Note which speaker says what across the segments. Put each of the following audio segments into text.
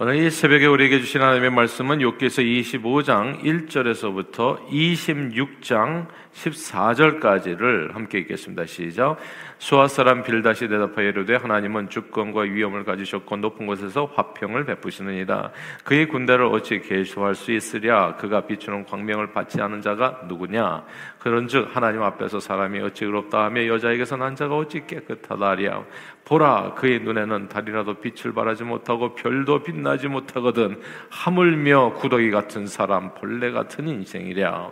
Speaker 1: 오늘 이 새벽에 우리에게 주신 하나님의 말씀은 욥기서 25장 1절에서부터 26장 14절까지를 함께 읽겠습니다. 시작. 수아 사람 빌다시 대답하여 이르되 하나님은 주권과 위엄을 가지셨고 높은 곳에서 화평을 베푸시느니라. 그의 군대를 어찌 계수할 수 있으랴? 그가 비추는 광명을 받지 않은 자가 누구냐? 그런즉 하나님 앞에서 사람이 어찌 의롭다 하며 여자에게서 난 자가 어찌 깨끗하다랴? 보라 그의 눈에는 달이라도 빛을 발하지 못하고 별도 빛나지 못하거든 하물며 구더기 같은 사람 벌레 같은 인생이랴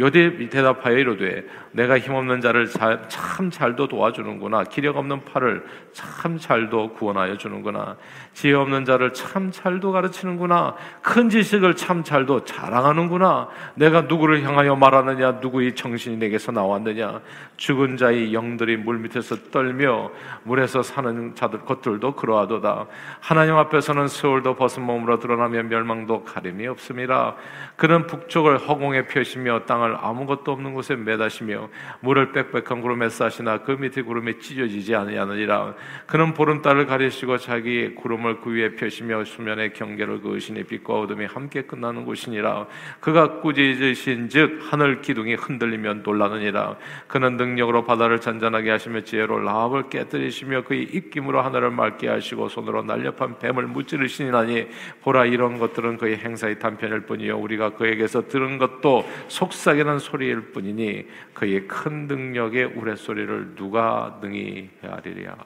Speaker 1: 요대 대답하여 이르되 내가 힘없는 자를 참 잘도 도와주는구나. 기력 없는 팔을 참 잘도 구원하여 주는구나. 지혜 없는 자를 참 잘도 가르치는구나. 큰 지식을 참 잘도 자랑하는구나. 내가 누구를 향하여 말하느냐? 누구의 정신이 내게서 나왔느냐? 죽은 자의 영들이 물 밑에서 떨며 물에서 사는 자들 것들도 그러하도다. 하나님 앞에서는 세월도 벗은 몸으로 드러나며 멸망도 가림이 없습니다. 그는 북쪽을 허공에 펴시며 땅을 아무것도 없는 곳에 매다시며 물을 빽빽한 구름에 싸시나 그 밑에 구름에 찢어지지 아니하느니라. 그는 보름달을 가리시고 자기 구름을 그 위에 펴시며 수면의 경계를 그으시니 빛과 어둠이 함께 끝나는 곳이니라. 그가 꾸짖으신즉 하늘 기둥이 흔들리면 놀라느니라. 그는 능력으로 바다를 잔잔하게 하시며 지혜로 라합을 깨뜨리시며 그의 입김으로 하늘을 맑게 하시고 손으로 날렵한 뱀을 무찌르시니라니. 보라 이런 것들은 그의 행사의 단편일 뿐이요. 우리가 그에게서 들은 것도 속삭 이는 소리일 뿐이니 그의 큰 능력의 우레소리를 누가 능히 헤아리랴.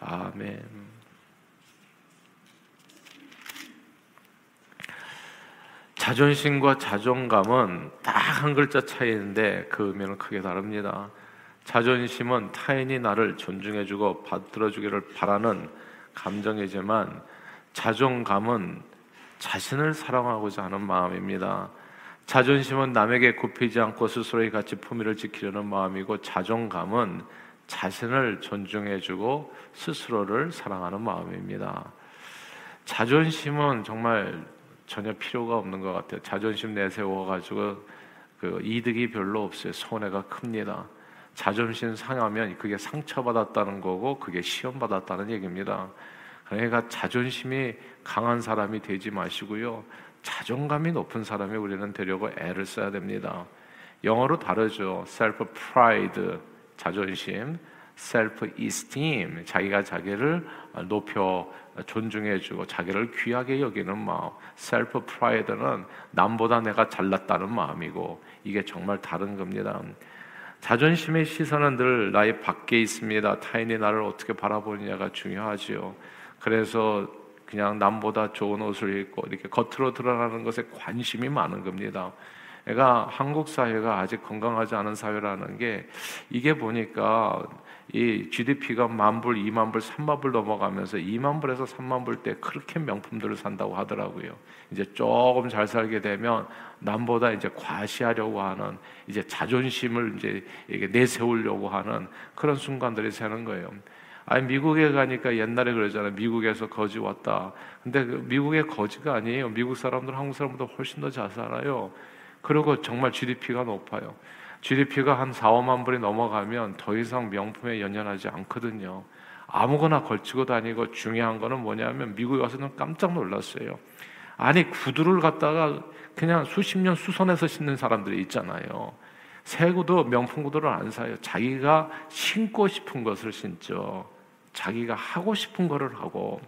Speaker 1: 아멘. 자존심과 자존감은 딱 한 글자 차이인데 그 의미는 크게 다릅니다. 자존심은 타인이 나를 존중해주고 받들어주기를 바라는 감정이지만 자존감은 자신을 사랑하고자 하는 마음입니다. 자존심은 남에게 굽히지 않고 스스로의 가치 품위를 지키려는 마음이고 자존감은 자신을 존중해주고 스스로를 사랑하는 마음입니다. 자존심은 정말 전혀 필요가 없는 것 같아요. 자존심 내세워가지고 그 이득이 별로 없어요. 손해가 큽니다. 자존심 상하면 그게 상처받았다는 거고 그게 시험받았다는 얘기입니다. 그러니까 자존심이 강한 사람이 되지 마시고요. 자존감이 높은 사람이 우리는 되려고 애를 써야 됩니다. 영어로 다르죠. self pride 자존심, self esteem 자기가 자기를 높여 존중해주고 자기를 귀하게 여기는 마음. self pride는 남보다 내가 잘났다는 마음이고 이게 정말 다른 겁니다. 자존심의 시선은 늘 나의 밖에 있습니다. 타인이 나를 어떻게 바라보느냐가 중요하지요. 그래서 그냥 남보다 좋은 옷을 입고 이렇게 겉으로 드러나는 것에 관심이 많은 겁니다. 그러니까 한국 사회가 아직 건강하지 않은 사회라는 게 이게 보니까 이 GDP가 만 불, 이만 불, 삼만 불 넘어가면서 이만 불에서 삼만 불 때 그렇게 명품들을 산다고 하더라고요. 이제 조금 잘 살게 되면 남보다 이제 과시하려고 하는 이제 자존심을 이제 이게 내세우려고 하는 그런 순간들이 새는 거예요. 아니 미국에 가니까 옛날에 그러잖아요. 미국에서 거지 왔다. 근데 그 미국의 거지가 아니에요. 미국 사람들 한국 사람보다 훨씬 더 잘 살아요. 그리고 정말 GDP가 높아요. GDP가 한 4, 5만 불이 넘어가면 더 이상 명품에 연연하지 않거든요. 아무거나 걸치고 다니고 중요한 거는 뭐냐면 미국에 와서는 깜짝 놀랐어요. 아니 구두를 갖다가 그냥 수십 년 수선해서 신는 사람들이 있잖아요. 새 구두 명품 구두를 안 사요. 자기가 신고 싶은 것을 신죠. 자기가 하고 싶은 거를 하고.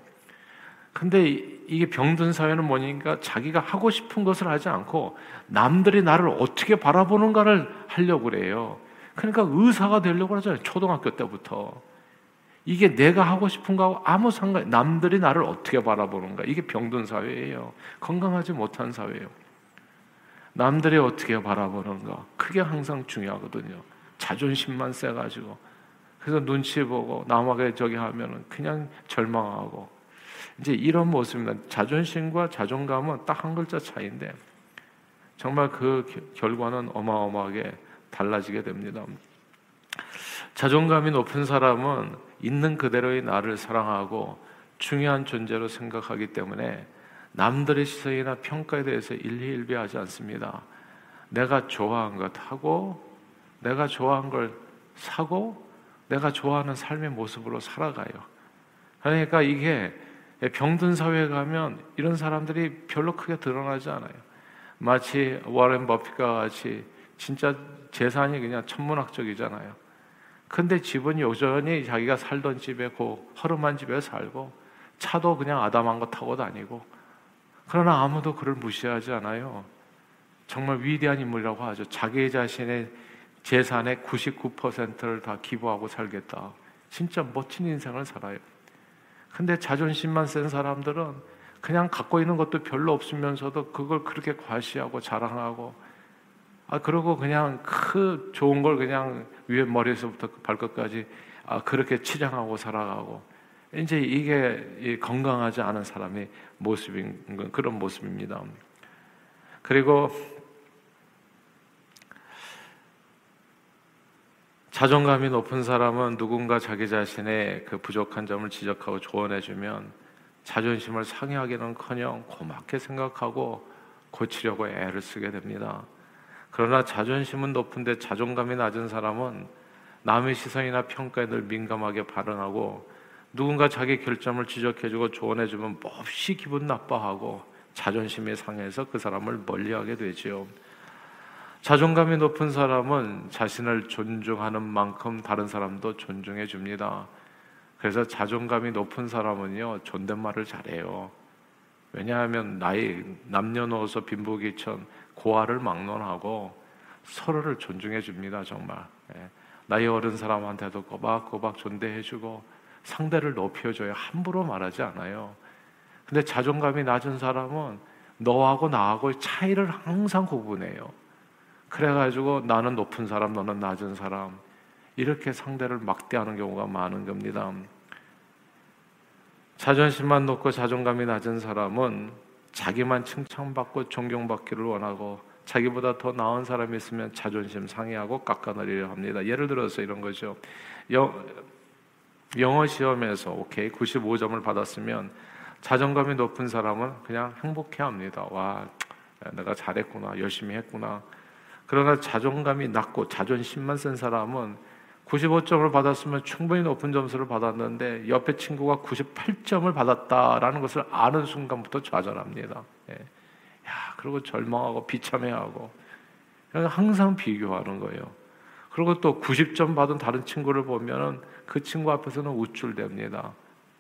Speaker 1: 근데 이게 병든 사회는 뭐니까 자기가 하고 싶은 것을 하지 않고 남들이 나를 어떻게 바라보는가를 하려고 그래요. 그러니까 의사가 되려고 하잖아요. 초등학교 때부터. 이게 내가 하고 싶은 거하고 아무 상관, 남들이 나를 어떻게 바라보는가. 이게 병든 사회예요. 건강하지 못한 사회예요. 남들이 어떻게 바라보는가. 그게 항상 중요하거든요. 자존심만 세가지고. 그래서 눈치 보고 남에게 저기 하면은 그냥 절망하고 이제 이런 모습입니다. 자존심과 자존감은 딱 한 글자 차이인데 정말 그 결과는 어마어마하게 달라지게 됩니다. 자존감이 높은 사람은 있는 그대로의 나를 사랑하고 중요한 존재로 생각하기 때문에 남들의 시선이나 평가에 대해서 일희일비하지 않습니다. 내가 좋아한 것 하고 내가 좋아한 걸 사고 내가 좋아하는 삶의 모습으로 살아가요. 그러니까 이게 병든 사회에 가면 이런 사람들이 별로 크게 드러나지 않아요. 마치 워렌 버핏과 같이 진짜 재산이 그냥 천문학적이잖아요. 근데 집은 여전히 자기가 살던 집에 그 허름한 집에 살고 차도 그냥 아담한 거 타고 다니고 그러나 아무도 그를 무시하지 않아요. 정말 위대한 인물이라고 하죠. 자기 자신의 재산의 99%를 다 기부하고 살겠다. 진짜 멋진 인생을 살아요. 근데 자존심만 센 사람들은 그냥 갖고 있는 것도 별로 없으면서도 그걸 그렇게 과시하고 자랑하고 아 그러고 그냥 그 좋은 걸 그냥 위에 머리에서부터 발끝까지 아 그렇게 치장하고 살아가고 이제 이게 건강하지 않은 사람의 모습인 그런 모습입니다. 그리고 자존감이 높은 사람은 누군가 자기 자신의 그 부족한 점을 지적하고 조언해주면 자존심을 상해하기는커녕 고맙게 생각하고 고치려고 애를 쓰게 됩니다. 그러나 자존심은 높은데 자존감이 낮은 사람은 남의 시선이나 평가에 늘 민감하게 반응하고 누군가 자기 결점을 지적해주고 조언해주면 몹시 기분 나빠하고 자존심이 상해서 그 사람을 멀리하게 되지요. 자존감이 높은 사람은 자신을 존중하는 만큼 다른 사람도 존중해 줍니다. 그래서 자존감이 높은 사람은요 존댓말을 잘해요. 왜냐하면 나이 남녀노소 빈부귀천 고아를 막론하고 서로를 존중해 줍니다 정말. 예. 나이 어른 사람한테도 꼬박꼬박 존대해 주고 상대를 높여줘요. 함부로 말하지 않아요. 근데 자존감이 낮은 사람은 너하고 나하고의 차이를 항상 구분해요. 그래가지고 나는 높은 사람, 너는 낮은 사람 이렇게 상대를 막대하는 경우가 많은 겁니다. 자존심만 높고 자존감이 낮은 사람은 자기만 칭찬받고 존경받기를 원하고 자기보다 더 나은 사람이 있으면 자존심 상해하고 깎아내리려 합니다. 예를 들어서 이런 거죠. 영, 영어 시험에서 오케이 95점을 받았으면 자존감이 높은 사람은 그냥 행복해합니다. 와, 내가 잘했구나, 열심히 했구나. 그러나 자존감이 낮고 자존심만 센 사람은 95점을 받았으면 충분히 높은 점수를 받았는데 옆에 친구가 98점을 받았다라는 것을 아는 순간부터 좌절합니다. 예. 야, 그리고 절망하고 비참해하고 항상 비교하는 거예요. 그리고 또 90점 받은 다른 친구를 보면은 그 친구 앞에서는 우쭐댑니다.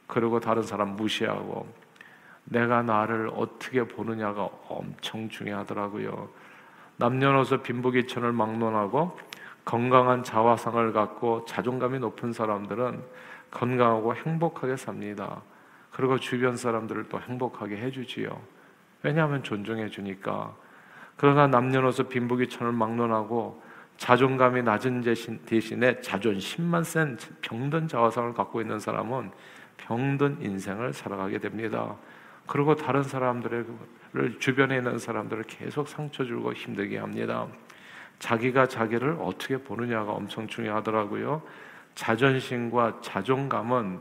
Speaker 1: 그리고 다른 사람 무시하고 내가 나를 어떻게 보느냐가 엄청 중요하더라고요. 남녀노소 빈부귀천을 막론하고 건강한 자화상을 갖고 자존감이 높은 사람들은 건강하고 행복하게 삽니다. 그리고 주변 사람들을 또 행복하게 해주지요. 왜냐하면 존중해 주니까. 그러나 남녀노소 빈부귀천을 막론하고 자존감이 낮은 대신에 자존심만 센 병든 자화상을 갖고 있는 사람은 병든 인생을 살아가게 됩니다. 그리고 다른 사람들을 주변에 있는 사람들을 계속 상처 주고 힘들게 합니다. 자기가 자기를 어떻게 보느냐가 엄청 중요하더라고요. 자존심과 자존감은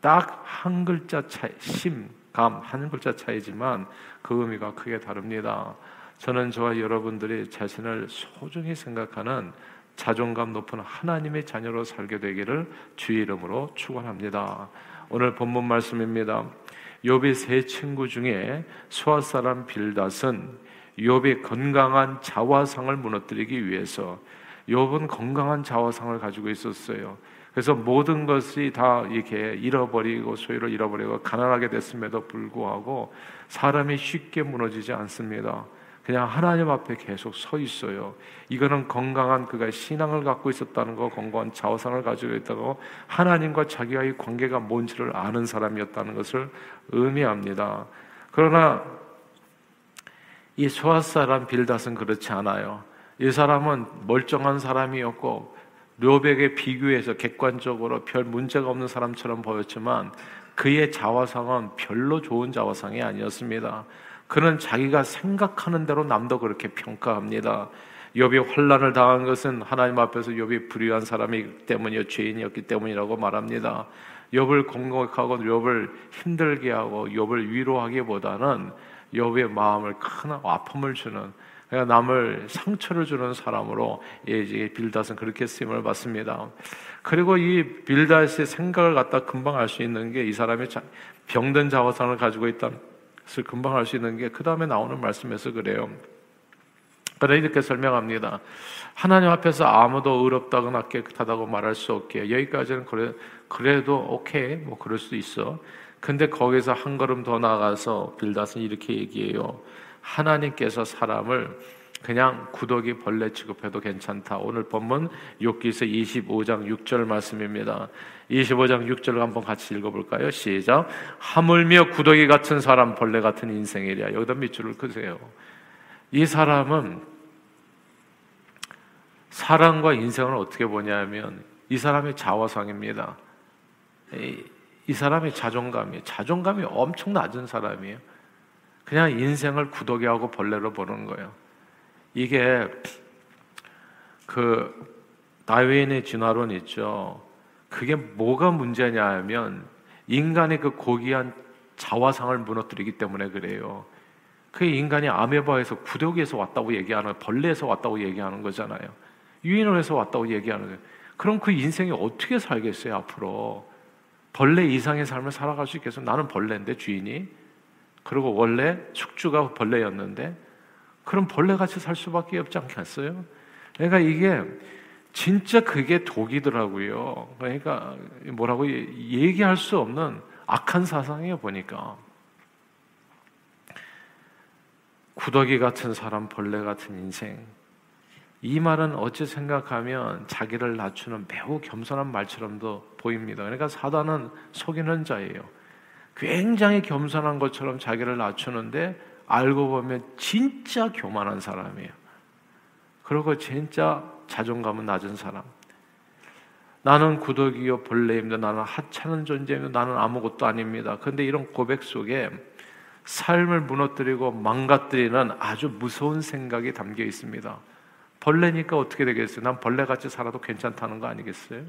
Speaker 1: 딱 한 글자 차이, 심감 한 글자 차이지만 그 의미가 크게 다릅니다. 저는 저와 여러분들이 자신을 소중히 생각하는 자존감 높은 하나님의 자녀로 살게 되기를 주의 이름으로 축원합니다. 오늘 본문 말씀입니다. 욥의 세 친구 중에 수아 사람 빌닷은 욥의 건강한 자화상을 무너뜨리기 위해서 욥은 건강한 자화상을 가지고 있었어요. 그래서 모든 것이 다 이렇게 잃어버리고 소유를 잃어버리고 가난하게 됐음에도 불구하고 사람이 쉽게 무너지지 않습니다. 그냥 하나님 앞에 계속 서 있어요. 이거는 건강한 그가 신앙을 갖고 있었다는 거, 건강한 자화상을 가지고 있다고 하나님과 자기와의 관계가 뭔지를 아는 사람이었다는 것을 의미합니다. 그러나 이 소아 사람 빌닷은 그렇지 않아요. 이 사람은 멀쩡한 사람이었고 료백에 비교해서 객관적으로 별 문제가 없는 사람처럼 보였지만 그의 자화상은 별로 좋은 자화상이 아니었습니다. 그는 자기가 생각하는 대로 남도 그렇게 평가합니다. 욥이 환란을 당한 것은 하나님 앞에서 욥이 불의한 사람이기 때문이요 죄인이었기 때문이라고 말합니다. 욥을 공격하고 욥을 힘들게 하고 욥을 위로하기보다는 욥의 마음을 큰 아픔을 주는 그러니까 남을 상처를 주는 사람으로 이제 빌닷은 그렇게 쓰임을 받습니다. 그리고 이 빌닷의 생각을 갖다 금방 알 수 있는 게 이 사람이 병든 자화상을 가지고 있다는 것을 금방 알 수 있는 게 그 다음에 나오는 말씀에서 그래요. 그래 이렇게 설명합니다. 하나님 앞에서 아무도 의롭다거나 깨끗하다고 말할 수 없게 여기까지는 그래 그래도 오케이 뭐 그럴 수 있어. 근데 거기서 한 걸음 더 나가서 빌닷은 이렇게 얘기해요. 하나님께서 사람을 그냥 구더기 벌레 취급해도 괜찮다. 오늘 본문 욥기서 25장 6절 말씀입니다. 25장 6절 한번 같이 읽어볼까요? 시작. 하물며 구더기 같은 사람, 벌레 같은 인생이랴. 여기다 밑줄을 그세요. 이 사람은 사랑과 인생을 어떻게 보냐면 이 사람의 자화상입니다. 이, 이 사람의 자존감이 자존감이 엄청 낮은 사람이에요. 그냥 인생을 구더기하고 벌레로 보는 거예요. 이게 그 다윈의 진화론 있죠. 그게 뭐가 문제냐 하면 인간의 그 고귀한 자화상을 무너뜨리기 때문에 그래요. 그 인간이 아메바에서 구더기에서 왔다고 얘기하는 벌레에서 왔다고 얘기하는 거잖아요. 유인원에서 왔다고 얘기하는 거예요. 그럼 그 인생이 어떻게 살겠어요 앞으로? 벌레 이상의 삶을 살아갈 수 있겠어요? 나는 벌레인데 주인이 그리고 원래 숙주가 벌레였는데 그럼 벌레같이 살 수밖에 없지 않겠어요? 그러니까 이게 진짜 그게 독이더라고요. 그러니까 뭐라고 얘기할 수 없는 악한 사상이에요, 보니까. 구더기 같은 사람, 벌레 같은 인생. 이 말은 어찌 생각하면 자기를 낮추는 매우 겸손한 말처럼도 보입니다. 그러니까 사단은 속이는 자예요. 굉장히 겸손한 것처럼 자기를 낮추는데 알고 보면 진짜 교만한 사람이에요. 그리고 진짜 자존감은 낮은 사람. 나는 구더기요 벌레입니다. 나는 하찮은 존재입니다. 나는 아무것도 아닙니다. 그런데 이런 고백 속에 삶을 무너뜨리고 망가뜨리는 아주 무서운 생각이 담겨 있습니다. 벌레니까 어떻게 되겠어요? 난 벌레같이 살아도 괜찮다는 거 아니겠어요?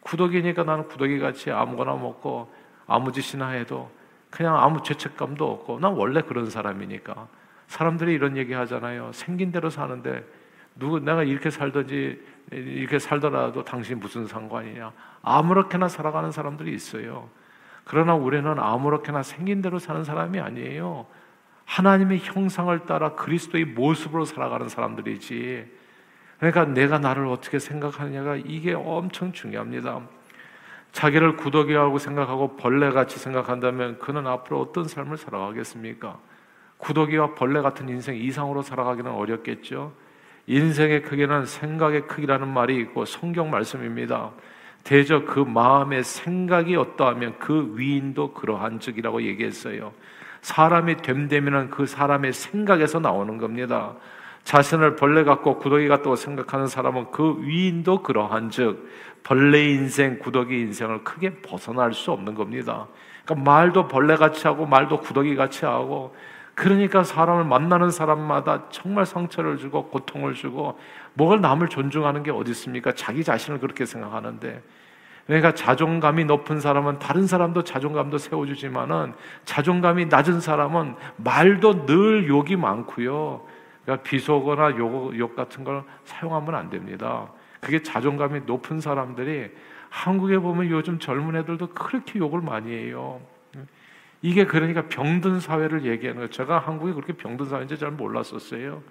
Speaker 1: 구더기니까 나는 구더기같이 아무거나 먹고 아무 짓이나 해도 그냥 아무 죄책감도 없고 난 원래 그런 사람이니까 사람들이 이런 얘기 하잖아요. 생긴 대로 사는데 누구 내가 이렇게 살든지 이렇게 살더라도 당신 무슨 상관이냐 아무렇게나 살아가는 사람들이 있어요. 그러나 우리는 아무렇게나 생긴 대로 사는 사람이 아니에요. 하나님의 형상을 따라 그리스도의 모습으로 살아가는 사람들이지. 그러니까 내가 나를 어떻게 생각하느냐가 이게 엄청 중요합니다. 자기를 구더기하고 생각하고 벌레같이 생각한다면 그는 앞으로 어떤 삶을 살아가겠습니까? 구더기와 벌레 같은 인생 이상으로 살아가기는 어렵겠죠. 인생의 크기는 생각의 크기라는 말이 있고 성경 말씀입니다. 대저 그 마음의 생각이 어떠하면 그 위인도 그러한 즉이라고 얘기했어요. 사람이 됨되면 그 사람의 생각에서 나오는 겁니다. 자신을 벌레 같고 구더기 같다고 생각하는 사람은 그 위인도 그러한 즉 벌레 인생, 구더기 인생을 크게 벗어날 수 없는 겁니다. 그러니까 말도 벌레 같이 하고 말도 구더기 같이 하고 그러니까 사람을 만나는 사람마다 정말 상처를 주고 고통을 주고 뭘 남을 존중하는 게 어디 있습니까? 자기 자신을 그렇게 생각하는데 그러니까 자존감이 높은 사람은 다른 사람도 자존감도 세워주지만은 자존감이 낮은 사람은 말도 늘 욕이 많고요. 그러니까 비속어나 욕, 욕 같은 걸 사용하면 안 됩니다. 그게 자존감이 높은 사람들이 한국에 보면 요즘 젊은 애들도 그렇게 욕을 많이 해요. 이게 그러니까 병든 사회를 얘기하는 거예요. 제가 한국이 그렇게 병든 사회인지 잘 몰랐었어요.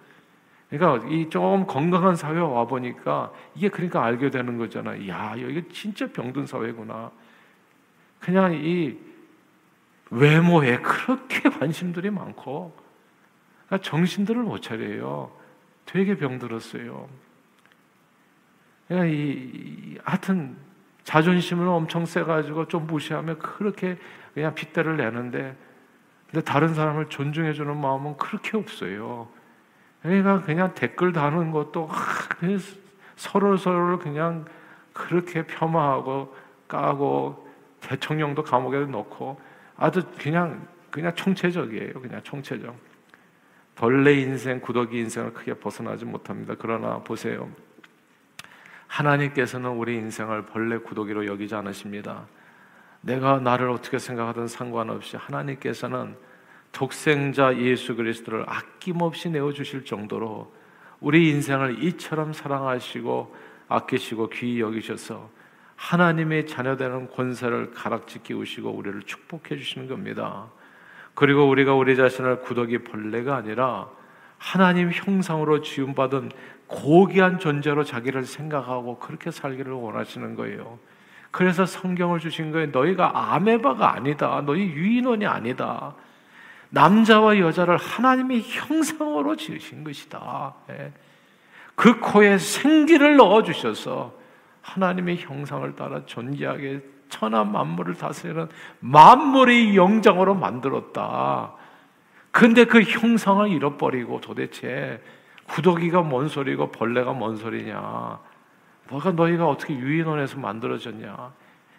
Speaker 1: 그러니까 이좀 건강한 사회 와 보니까 이게 그러니까 알게 되는 거잖아. 야, 여기 진짜 병든 사회구나. 그냥 이 외모에 그렇게 관심들이 많고 그러니까 정신들을 못 차려요. 되게 병들었어요. 그러니까 이, 하여튼 자존심을 엄청 세가지고 좀 무시하면 그렇게 그냥 핏대를 내는데 근데 다른 사람을 존중해주는 마음은 그렇게 없어요. 그러니까 그냥 댓글 다는 것도 서로 서로를 그냥 그렇게 폄하하고 까고 대통령도 감옥에 넣고 아주 그냥 그냥 총체적이에요. 그냥 총체적. 벌레 인생, 구더기 인생을 크게 벗어나지 못합니다. 그러나 보세요. 하나님께서는 우리 인생을 벌레 구더기로 여기지 않으십니다. 내가 나를 어떻게 생각하든 상관없이 하나님께서는 독생자 예수 그리스도를 아낌없이 내어 주실 정도로 우리 인생을 이처럼 사랑하시고 아끼시고 귀히 여기셔서 하나님의 자녀되는 권세를 가락지 끼우시고 우리를 축복해 주시는 겁니다. 그리고 우리가 우리 자신을 구더기 벌레가 아니라 하나님 형상으로 지음받은 고귀한 존재로 자기를 생각하고 그렇게 살기를 원하시는 거예요. 그래서 성경을 주신 거예요. 너희가 아메바가 아니다. 너희 유인원이 아니다. 남자와 여자를 하나님의 형상으로 지으신 것이다. 예. 그 코에 생기를 넣어 주셔서 하나님의 형상을 따라 존귀하게 천하 만물을 다스리는 만물의 영장으로 만들었다. 근데 그 형상을 잃어버리고 도대체 구더기가 뭔 소리고 벌레가 뭔 소리냐? 뭐가 너희가 어떻게 유인원에서 만들어졌냐?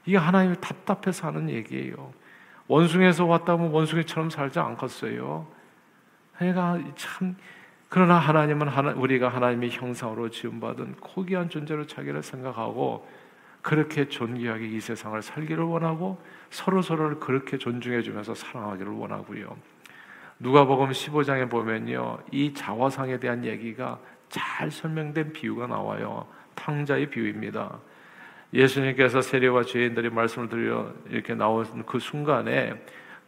Speaker 1: 이게 하나님이 답답해서 하는 얘기예요. 원숭이에서 왔다면 원숭이처럼 살지 않겠어요. 그러니까 참 그러나 하나님은 하나, 우리가 하나님의 형상으로 지음받은 고귀한 존재로 자기를 생각하고 그렇게 존귀하게 이 세상을 살기를 원하고 서로 서로를 그렇게 존중해 주면서 사랑하기를 원하고요. 누가복음 15장에 보면요. 이 자화상에 대한 얘기가 잘 설명된 비유가 나와요. 탕자의 비유입니다. 예수님께서 세례와 죄인들이 말씀을 드려 이렇게 나온 그 순간에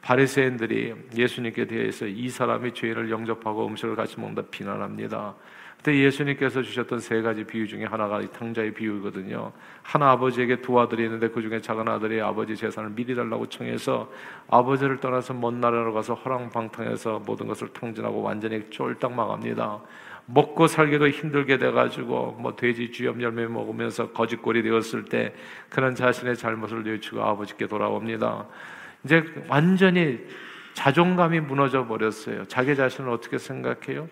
Speaker 1: 바리새인들이 예수님께 대해서 이 사람이 죄인을 영접하고 음식을 같이 먹는다 비난합니다. 그때 예수님께서 주셨던 세 가지 비유 중에 하나가 이 탕자의 비유거든요. 하나 아버지에게 두 아들이 있는데 그 중에 작은 아들이 아버지 재산을 미리 달라고 청해서 아버지를 떠나서 먼 나라로 가서 허랑방탕해서 모든 것을 탕진하고 완전히 쫄딱 망합니다. 먹고 살기도 힘들게 돼가지고 뭐 돼지 주염 열매 먹으면서 거짓골이 되었을 때 그런 자신의 잘못을 뉘우치고 아버지께 돌아옵니다. 이제 완전히 자존감이 무너져 버렸어요. 자기 자신을 어떻게 생각해요?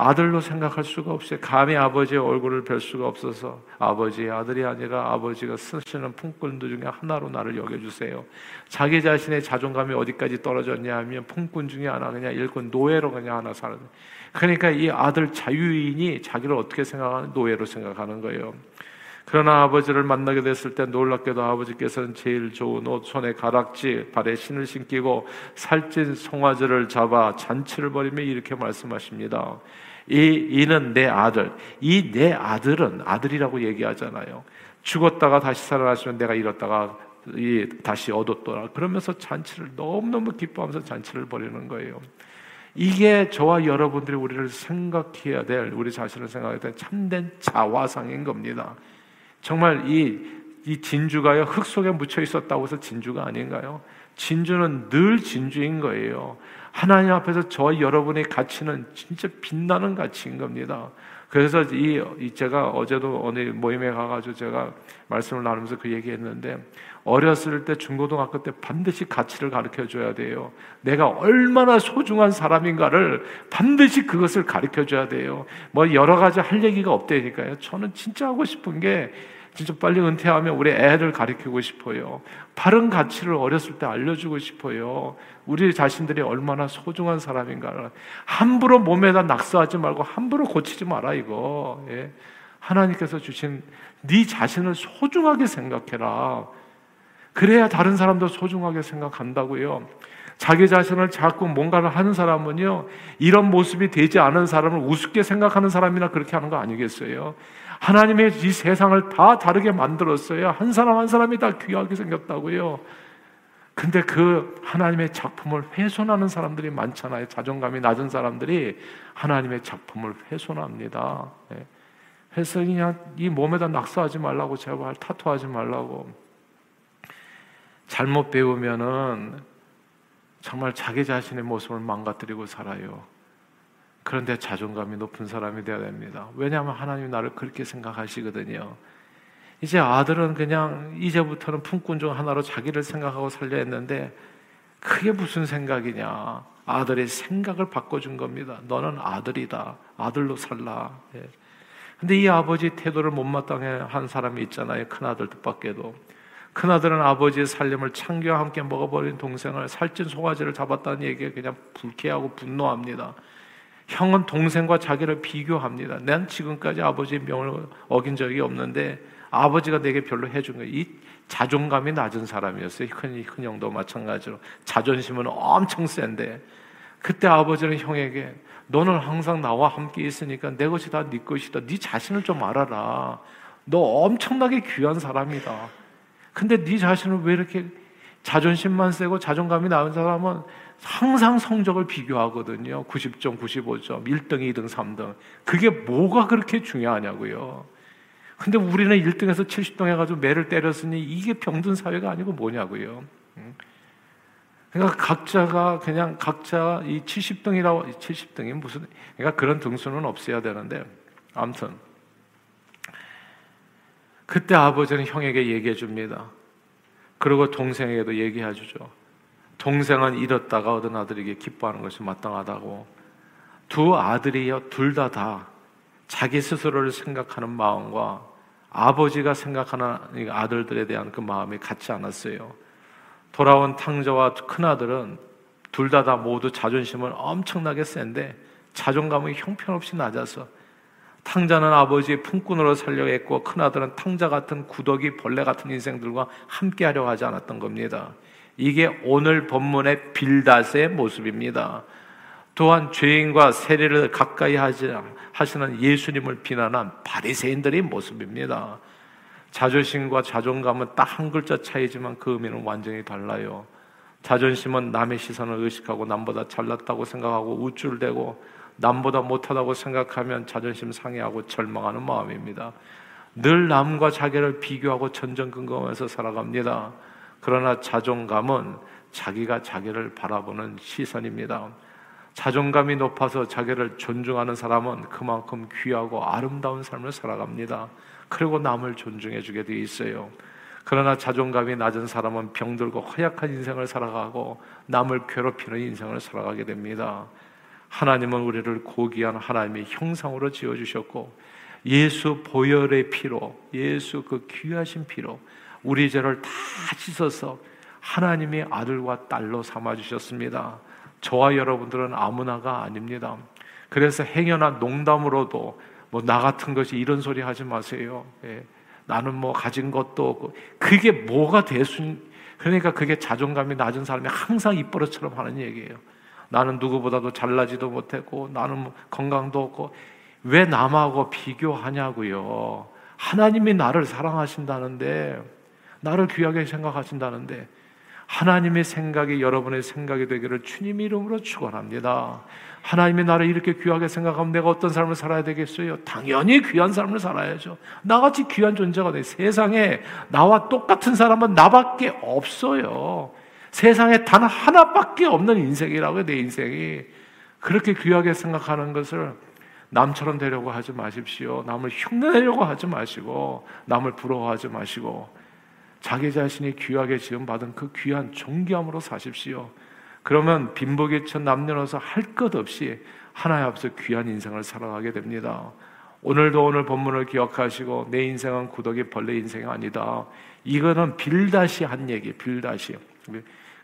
Speaker 1: 아들로 생각할 수가 없어요. 감히 아버지의 얼굴을 뵐 수가 없어서 아버지의 아들이 아니라 아버지가 쓰시는 품꾼들 중에 하나로 나를 여겨주세요. 자기 자신의 자존감이 어디까지 떨어졌냐 하면 품꾼 중에 하나 그냥 일꾼 노예로 그냥 하나 사는 그러니까 이 아들 자유인이 자기를 어떻게 생각하는 노예로 생각하는 거예요. 그러나 아버지를 만나게 됐을 때 놀랍게도 아버지께서는 제일 좋은 옷, 손에 가락지, 발에 신을 신기고 살찐 송아지를 잡아 잔치를 벌이며 이렇게 말씀하십니다. 이 이는 내 아들. 이 내 아들은 아들이라고 얘기하잖아요. 죽었다가 다시 살아나시면 내가 잃었다가 이 다시 얻었더라. 그러면서 잔치를 너무너무 기뻐하면서 잔치를 벌이는 거예요. 이게 저와 여러분들이 우리를 생각해야 될 우리 자신을 생각해야 될 참된 자화상인 겁니다. 정말 이, 이 진주가요 흙 속에 묻혀 있었다고 해서 진주가 아닌가요? 진주는 늘 진주인 거예요. 하나님 앞에서 저 여러분의 가치는 진짜 빛나는 가치인 겁니다. 그래서 이, 이 제가 어제도 어느 모임에 가가지고 제가 말씀을 나누면서 그 얘기했는데 어렸을 때 중고등학교 때 반드시 가치를 가르쳐 줘야 돼요. 내가 얼마나 소중한 사람인가를 반드시 그것을 가르쳐 줘야 돼요. 뭐 여러 가지 할 얘기가 없다니까요. 저는 진짜 하고 싶은 게 진짜 빨리 은퇴하면 우리 애를 가르치고 싶어요. 바른 가치를 어렸을 때 알려주고 싶어요. 우리 자신들이 얼마나 소중한 사람인가를 함부로 몸에다 낙서하지 말고 함부로 고치지 마라 이거. 예. 하나님께서 주신 네 자신을 소중하게 생각해라. 그래야 다른 사람도 소중하게 생각한다고요. 자기 자신을 자꾸 뭔가를 하는 사람은요, 이런 모습이 되지 않은 사람을 우습게 생각하는 사람이나 그렇게 하는 거 아니겠어요? 하나님의 이 세상을 다 다르게 만들었어요. 한 사람 한 사람이 다 귀하게 생겼다고요. 근데 그 하나님의 작품을 훼손하는 사람들이 많잖아요. 자존감이 낮은 사람들이 하나님의 작품을 훼손합니다. 그래서 네. 그냥 이 몸에다 낙서하지 말라고 제발 타투하지 말라고. 잘못 배우면은 정말 자기 자신의 모습을 망가뜨리고 살아요. 그런데 자존감이 높은 사람이 되어야 됩니다. 왜냐하면 하나님 나를 그렇게 생각하시거든요. 이제 아들은 그냥 이제부터는 품꾼 중 하나로 자기를 생각하고 살려 했는데 그게 무슨 생각이냐. 아들의 생각을 바꿔준 겁니다. 너는 아들이다. 아들로 살라. 예. 근데 이 아버지 태도를 못마땅해 한 사람이 있잖아요. 큰아들 뜻밖에도. 큰아들은 아버지의 살림을 창기와 함께 먹어버린 동생을 살찐 송아지를 잡았다는 얘기에 그냥 불쾌하고 분노합니다. 형은 동생과 자기를 비교합니다. 난 지금까지 아버지의 명을 어긴 적이 없는데 아버지가 내게 별로 해준 거예요. 이 자존감이 낮은 사람이었어요. 큰, 큰 형도 마찬가지로. 자존심은 엄청 센데. 그때 아버지는 형에게 너는 항상 나와 함께 있으니까 내 것이 다 네 것이다. 네 자신을 좀 알아라. 너 엄청나게 귀한 사람이다. 근데 네 자신은 왜 이렇게 자존심만 세고 자존감이 나은 사람은 항상 성적을 비교하거든요. 90점, 95점, 1등, 2등, 3등. 그게 뭐가 그렇게 중요하냐고요. 근데 우리는 1등에서 70등 해가지고 매를 때렸으니 이게 병든 사회가 아니고 뭐냐고요. 그러니까 각자가 그냥 각자 이 70등이라고 70등이 무슨 그러니까 그런 등수는 없어야 되는데 아무튼 그때 아버지는 형에게 얘기해 줍니다. 그리고 동생에게도 얘기해 주죠. 동생은 잃었다가 얻은 아들에게 기뻐하는 것이 마땅하다고. 두 아들이요, 둘 다다 다 자기 스스로를 생각하는 마음과 아버지가 생각하는 아들들에 대한 그 마음이 같지 않았어요. 돌아온 탕자와 큰아들은 둘 다다 다 모두 자존심은 엄청나게 센데 자존감은 형편없이 낮아서 탕자는 아버지의 품꾼으로 살려고 했고 큰아들은 탕자 같은 구더기 벌레 같은 인생들과 함께 하려고 하지 않았던 겁니다. 이게 오늘 본문의 빌닷의 모습입니다. 또한 죄인과 세례를 가까이 하시는 예수님을 비난한 바리새인들의 모습입니다. 자존심과 자존감은 딱 한 글자 차이지만 그 의미는 완전히 달라요. 자존심은 남의 시선을 의식하고 남보다 잘났다고 생각하고 우쭐대고 남보다 못하다고 생각하면 자존심 상해하고 절망하는 마음입니다. 늘 남과 자기를 비교하고 전전긍긍하면서 살아갑니다. 그러나 자존감은 자기가 자기를 바라보는 시선입니다. 자존감이 높아서 자기를 존중하는 사람은 그만큼 귀하고 아름다운 삶을 살아갑니다. 그리고 남을 존중해 주게 되어 있어요. 그러나 자존감이 낮은 사람은 병들고 허약한 인생을 살아가고 남을 괴롭히는 인생을 살아가게 됩니다. 하나님은 우리를 고귀한 하나님의 형상으로 지어 주셨고 예수 보혈의 피로 예수 그 귀하신 피로 우리 죄를 다 씻어서 하나님의 아들과 딸로 삼아 주셨습니다. 저와 여러분들은 아무나가 아닙니다. 그래서 행여나 농담으로도 뭐 나 같은 것이 이런 소리 하지 마세요. 예. 나는 뭐 가진 것도 없고 그게 뭐가 대순 그러니까 그게 자존감이 낮은 사람이 항상 입버릇처럼 하는 얘기예요. 나는 누구보다도 잘나지도 못했고 나는 뭐 건강도 없고 왜 남하고 비교하냐고요. 하나님이 나를 사랑하신다는데 나를 귀하게 생각하신다는데 하나님의 생각이 여러분의 생각이 되기를 주님 이름으로 축원합니다. 하나님이 나를 이렇게 귀하게 생각하면 내가 어떤 삶을 살아야 되겠어요? 당연히 귀한 삶을 살아야죠. 나같이 귀한 존재가 돼. 세상에 나와 똑같은 사람은 나밖에 없어요. 세상에 단 하나밖에 없는 인생이라고요, 내 인생이. 그렇게 귀하게 생각하는 것을 남처럼 되려고 하지 마십시오. 남을 흉내내려고 하지 마시고, 남을 부러워하지 마시고, 자기 자신이 귀하게 지음받은 그 귀한 존귀함으로 사십시오. 그러면 빈복이천 남녀노소 할 것 없이 하나의 앞서 귀한 인생을 살아가게 됩니다. 오늘도 오늘 본문을 기억하시고 내 인생은 구덕이 벌레 인생이 아니다. 이거는 빌다시 한 얘기, 빌다시.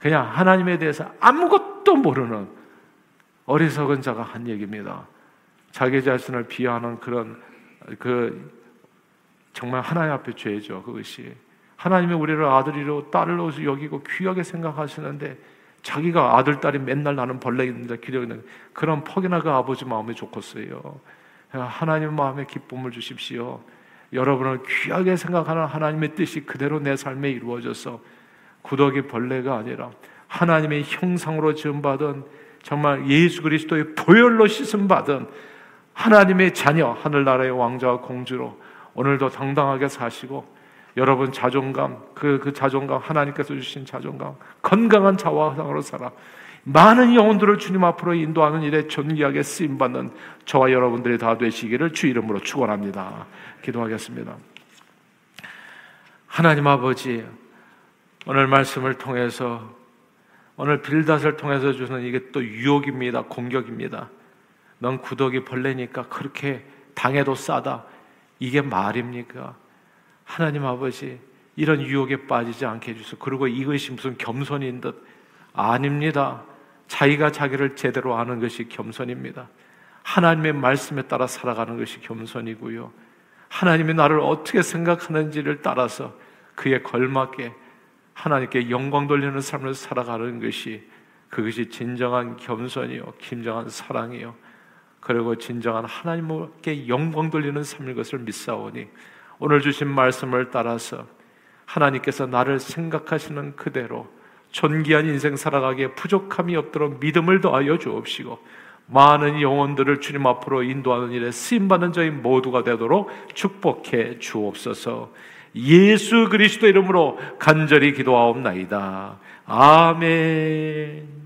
Speaker 1: 그냥 하나님에 대해서 아무것도 모르는 어리석은 자가 한 얘기입니다. 자기 자신을 비하하는 그런 그 정말 하나님 앞에 죄죠. 그것이 하나님이 우리를 아들이로 딸로 여기고 귀하게 생각하시는데 자기가 아들 딸이 맨날 나는 벌레입니다. 기려는 그런 퍽이나 그 아버지 마음이 좋겠어요. 하나님 마음에 기쁨을 주십시오. 여러분을 귀하게 생각하는 하나님의 뜻이 그대로 내 삶에 이루어져서 구더기 벌레가 아니라 하나님의 형상으로 지음 받은 정말 예수 그리스도의 보혈로 씻음 받은 하나님의 자녀 하늘나라의 왕자와 공주로 오늘도 당당하게 사시고 여러분 자존감 그, 그 자존감 하나님께서 주신 자존감 건강한 자화상으로 살아 많은 영혼들을 주님 앞으로 인도하는 일에 존귀하게 쓰임 받는 저와 여러분들이 다 되시기를 주 이름으로 축원합니다. 기도하겠습니다. 하나님 아버지 오늘 말씀을 통해서 오늘 빌닷을 통해서 주는 이게 또 유혹입니다. 공격입니다. 넌 구덕이 벌레니까 그렇게 당해도 싸다. 이게 말입니까? 하나님 아버지 이런 유혹에 빠지지 않게 해주소. 그리고 이것이 무슨 겸손인 듯 아닙니다. 자기가 자기를 제대로 아는 것이 겸손입니다. 하나님의 말씀에 따라 살아가는 것이 겸손이고요. 하나님이 나를 어떻게 생각하는지를 따라서 그에 걸맞게 하나님께 영광 돌리는 삶을 살아가는 것이 그것이 진정한 겸손이요, 진정한 사랑이요. 그리고 진정한 하나님께 영광 돌리는 삶인 것을 믿사오니 오늘 주신 말씀을 따라서 하나님께서 나를 생각하시는 그대로 존귀한 인생 살아가기에 부족함이 없도록 믿음을 더하여 주옵시고 많은 영혼들을 주님 앞으로 인도하는 일에 쓰임받는 저희 모두가 되도록 축복해 주옵소서 예수 그리스도 이름으로 간절히 기도하옵나이다. 아멘.